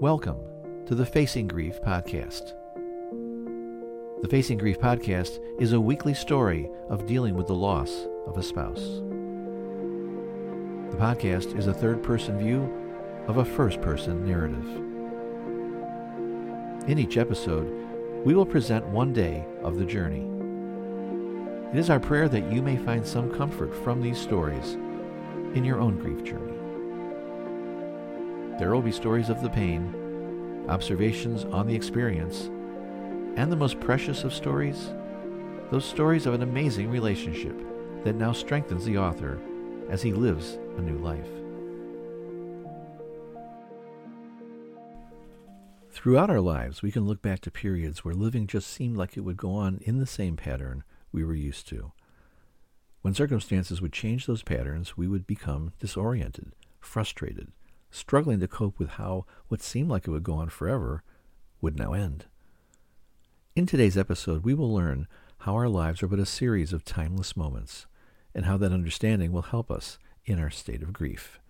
Welcome to the Facing Grief podcast. The Facing Grief podcast is a weekly story of dealing with the loss of a spouse. The podcast is a third person view of a first person narrative. In each episode, we will present one day of the journey. It is our prayer that you may find some comfort from these stories in your own grief journey. There will be stories of the pain, observations on the experience, and the most precious of stories, those stories of an amazing relationship that now strengthens the author as he lives a new life. Throughout our lives, we can look back to periods where living just seemed like it would go on in the same pattern we were used to. When circumstances would change those patterns, we would become disoriented, frustrated, struggling to cope with how what seemed like it would go on forever would now end. In today's episode, we will learn how our lives are but a series of timeless moments and how that understanding will help us in our state of grief.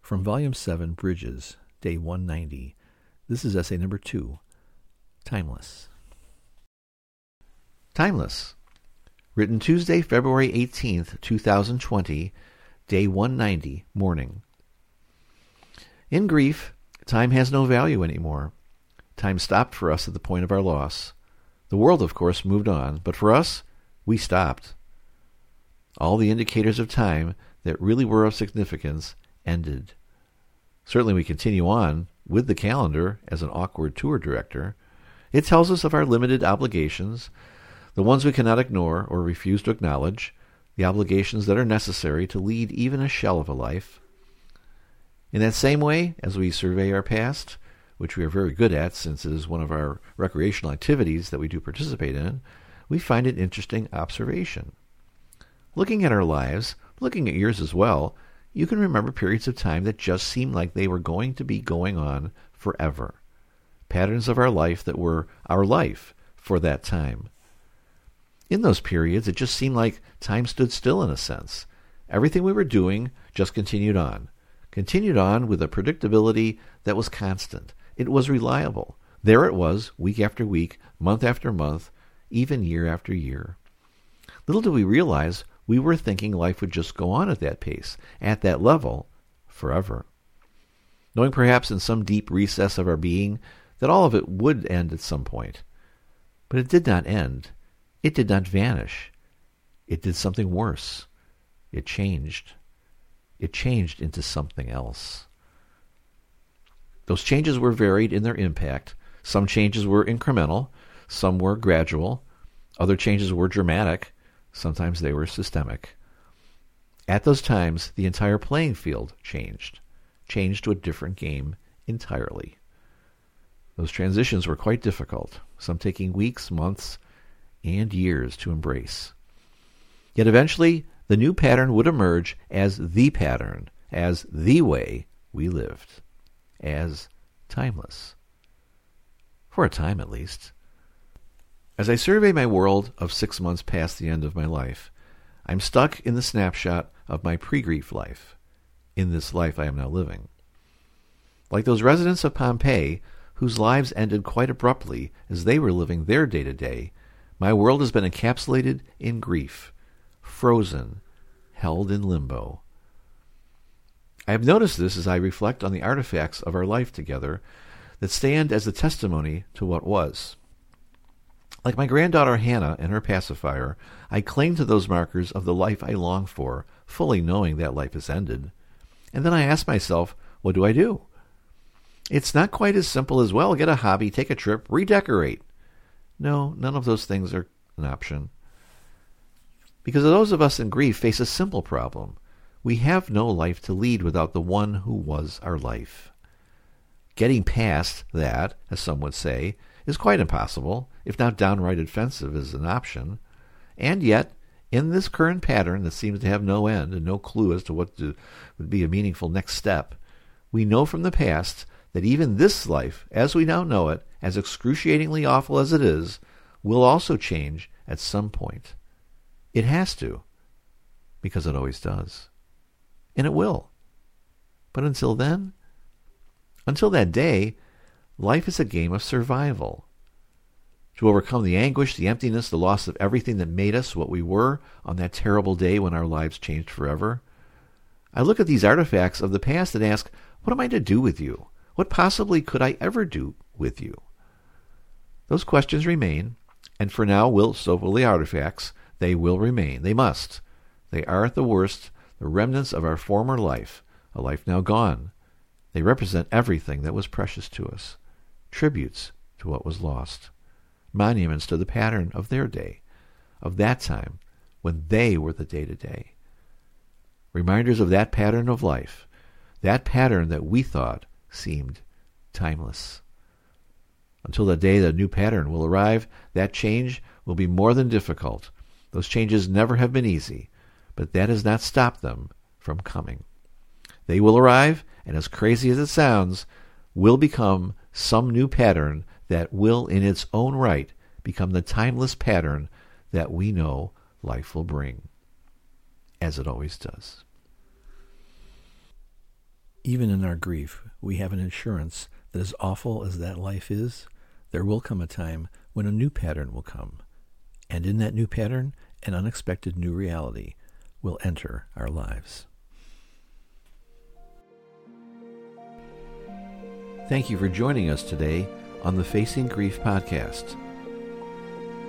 From Volume 7, Bridges, Day 190, this is essay number 2 Timeless. Timeless. Written Tuesday, February 18th, 2020, Day 190, morning. In grief, time has no value anymore. Time stopped for us at the point of our loss. The world, of course, moved on, but for us, we stopped. All the indicators of time that really were of significance ended. Certainly, we continue on with the calendar as an awkward tour director. It tells us of our limited obligations, the ones we cannot ignore or refuse to acknowledge, the obligations that are necessary to lead even a shell of a life. In that same way, as we survey our past, which we are very good at since it is one of our recreational activities that we do participate in, we find an interesting observation. Looking at our lives, looking at yours as well, you can remember periods of time that just seemed like they were going to be going on forever. Patterns of our life that were our life for that time. In those periods, it just seemed like time stood still in a sense. Everything we were doing just continued on continued on with a predictability that was constant. It was reliable. There it was, week after week, month after month, even year after year. Little did we realize we were thinking life would just go on at that pace, at that level, forever. Knowing perhaps in some deep recess of our being that all of it would end at some point. But it did not end. It did not vanish. It did something worse. It changed it changed into something else. Those changes were varied in their impact. Some changes were incremental, some were gradual, other changes were dramatic, sometimes they were systemic. At those times, the entire playing field changed, changed to a different game entirely. Those transitions were quite difficult, some taking weeks, months, and years to embrace. Yet eventually, the new pattern would emerge as the pattern, as the way we lived, as timeless. For a time, at least. As I survey my world of six months past the end of my life, I'm stuck in the snapshot of my pre grief life, in this life I am now living. Like those residents of Pompeii, whose lives ended quite abruptly as they were living their day to day, my world has been encapsulated in grief, frozen, held in limbo. I have noticed this as I reflect on the artifacts of our life together that stand as a testimony to what was. Like my granddaughter Hannah and her pacifier, I cling to those markers of the life I long for, fully knowing that life is ended. And then I ask myself, what do I do? It's not quite as simple as, well, get a hobby, take a trip, redecorate. No, none of those things are an option. Because those of us in grief face a simple problem. We have no life to lead without the one who was our life. Getting past that, as some would say, is quite impossible, if not downright offensive as an option. And yet, in this current pattern that seems to have no end and no clue as to what to, would be a meaningful next step, we know from the past that even this life, as we now know it, as excruciatingly awful as it is, will also change at some point. It has to, because it always does. And it will. But until then, Until that day, life is a game of survival. To overcome the anguish, the emptiness, the loss of everything that made us what we were on that terrible day when our lives changed forever, I look at these artifacts of the past and ask, what am I to do with you? What possibly could I ever do with you? Those questions remain, and for now will so will the artifacts. They will remain. They must. They are at the worst the remnants of our former life, a life now gone. They represent everything that was precious to us, tributes to what was lost, monuments to the pattern of their day, of that time when they were the day to day. Reminders of that pattern of life, that pattern that we thought seemed timeless. Until the day the new pattern will arrive, that change will be more than difficult. Those changes never have been easy, but that has not stopped them from coming. They will arrive, and as crazy as it sounds, will become some new pattern that will, in its own right, become the timeless pattern that we know life will bring, as it always does. Even in our grief, we have an assurance that as awful as that life is, there will come a time when a new pattern will come. And in that new pattern, an unexpected new reality will enter our lives. Thank you for joining us today on the Facing Grief podcast.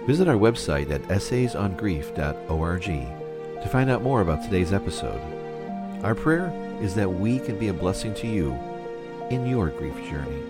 Visit our website at essaysongrief.org to find out more about today's episode. Our prayer is that we can be a blessing to you in your grief journey.